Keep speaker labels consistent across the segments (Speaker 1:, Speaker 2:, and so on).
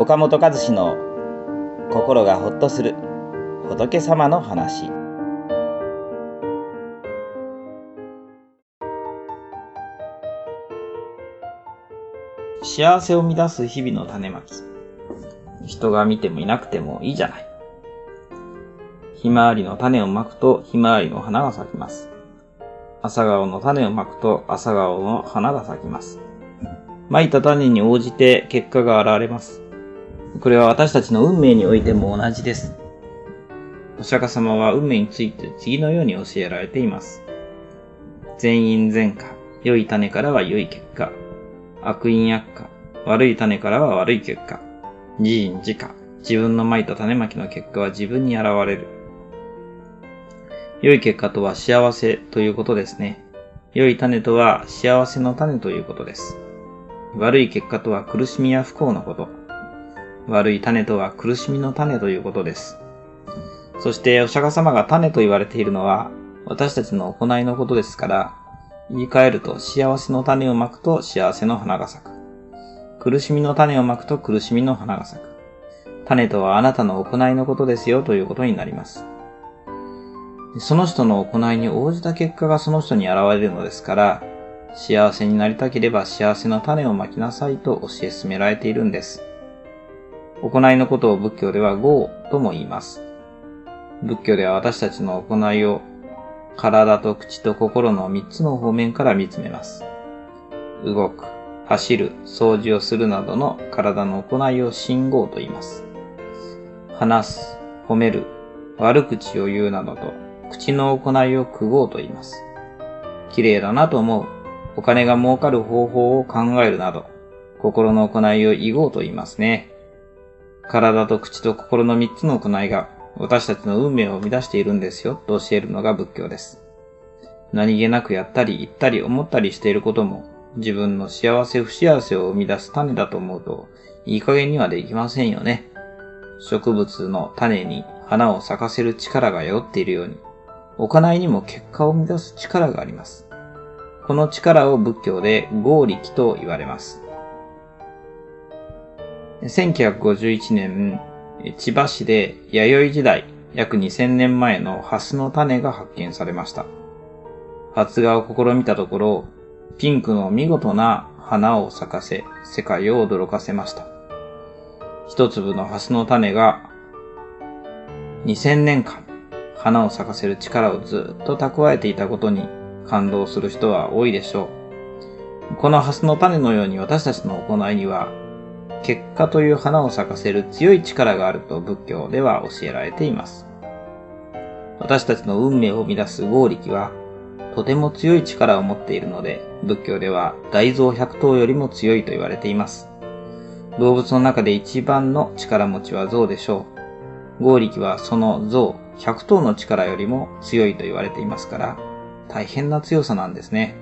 Speaker 1: 岡本和志の心がほっとする仏様の話。幸せを乱す日々の種まき。人が見てもいなくてもいいじゃない。ひまわりの種をまくとひまわりの花が咲きます。朝顔の種をまくと朝顔の花が咲きます。まいた種に応じて結果が現れます。これは私たちの運命においても同じです。お釈迦様は運命について次のように教えられています。善因善果、良い種からは良い結果。悪因悪果、悪い種からは悪い結果。自因自果、自分のまいた種まきの結果は自分に現れる。良い結果とは幸せということですね。良い種とは幸せの種ということです。悪い結果とは苦しみや不幸のこと。悪い種とは苦しみの種ということです。そしてお釈迦様が種と言われているのは私たちの行いのことですから、言い換えると幸せの種をまくと幸せの花が咲く。苦しみの種をまくと苦しみの花が咲く。種とはあなたの行いのことですよということになります。その人の行いに応じた結果がその人に現れるのですから、幸せになりたければ幸せの種をまきなさいと教え進められているんです。行いのことを仏教では業とも言います。仏教では私たちの行いを体と口と心の三つの方面から見つめます。動く、走る、掃除をするなどの体の行いを信号と言います。話す、褒める、悪口を言うなどと口の行いを苦号と言います。綺麗だなと思う、お金が儲かる方法を考えるなど、心の行いを囲碁と言いますね。体と口と心の三つの行いが私たちの運命を生み出しているんですよと教えるのが仏教です。何気なくやったり言ったり思ったりしていることも自分の幸せ不幸せを生み出す種だと思うといい加減にはできませんよね。植物の種に花を咲かせる力が宿っているように、行いにも結果を生み出す力があります。この力を仏教で合力と言われます。1951年、千葉市で弥生時代約2000年前のハスの種が発見されました。発芽を試みたところ、ピンクの見事な花を咲かせ、世界を驚かせました。一粒のハスの種が2000年間花を咲かせる力をずっと蓄えていたことに感動する人は多いでしょう。このハスの種のように私たちの行いには、結果という花を咲かせる強い力があると仏教では教えられています。私たちの運命を生み出す合力は、とても強い力を持っているので、仏教では大蔵百頭よりも強いと言われています。動物の中で一番の力持ちは象でしょう。合力はその象百頭の力よりも強いと言われていますから、大変な強さなんですね。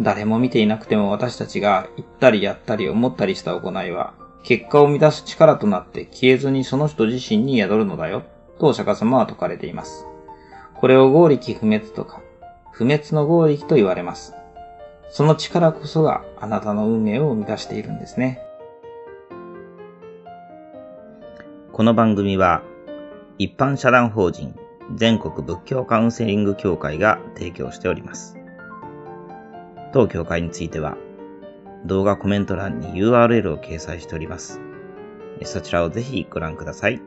Speaker 1: 誰も見ていなくても私たちが言ったりやったり思ったりした行いは、結果を乱す力となって消えずにその人自身に宿るのだよ、とお釈迦様は説かれています。これを合力不滅とか、不滅の合力と言われます。その力こそがあなたの運命を生み出しているんですね。
Speaker 2: この番組は、一般社団法人全国仏教カウンセリング協会が提供しております。当協会については、動画コメント欄に URL を掲載しております。そちらをぜひご覧ください。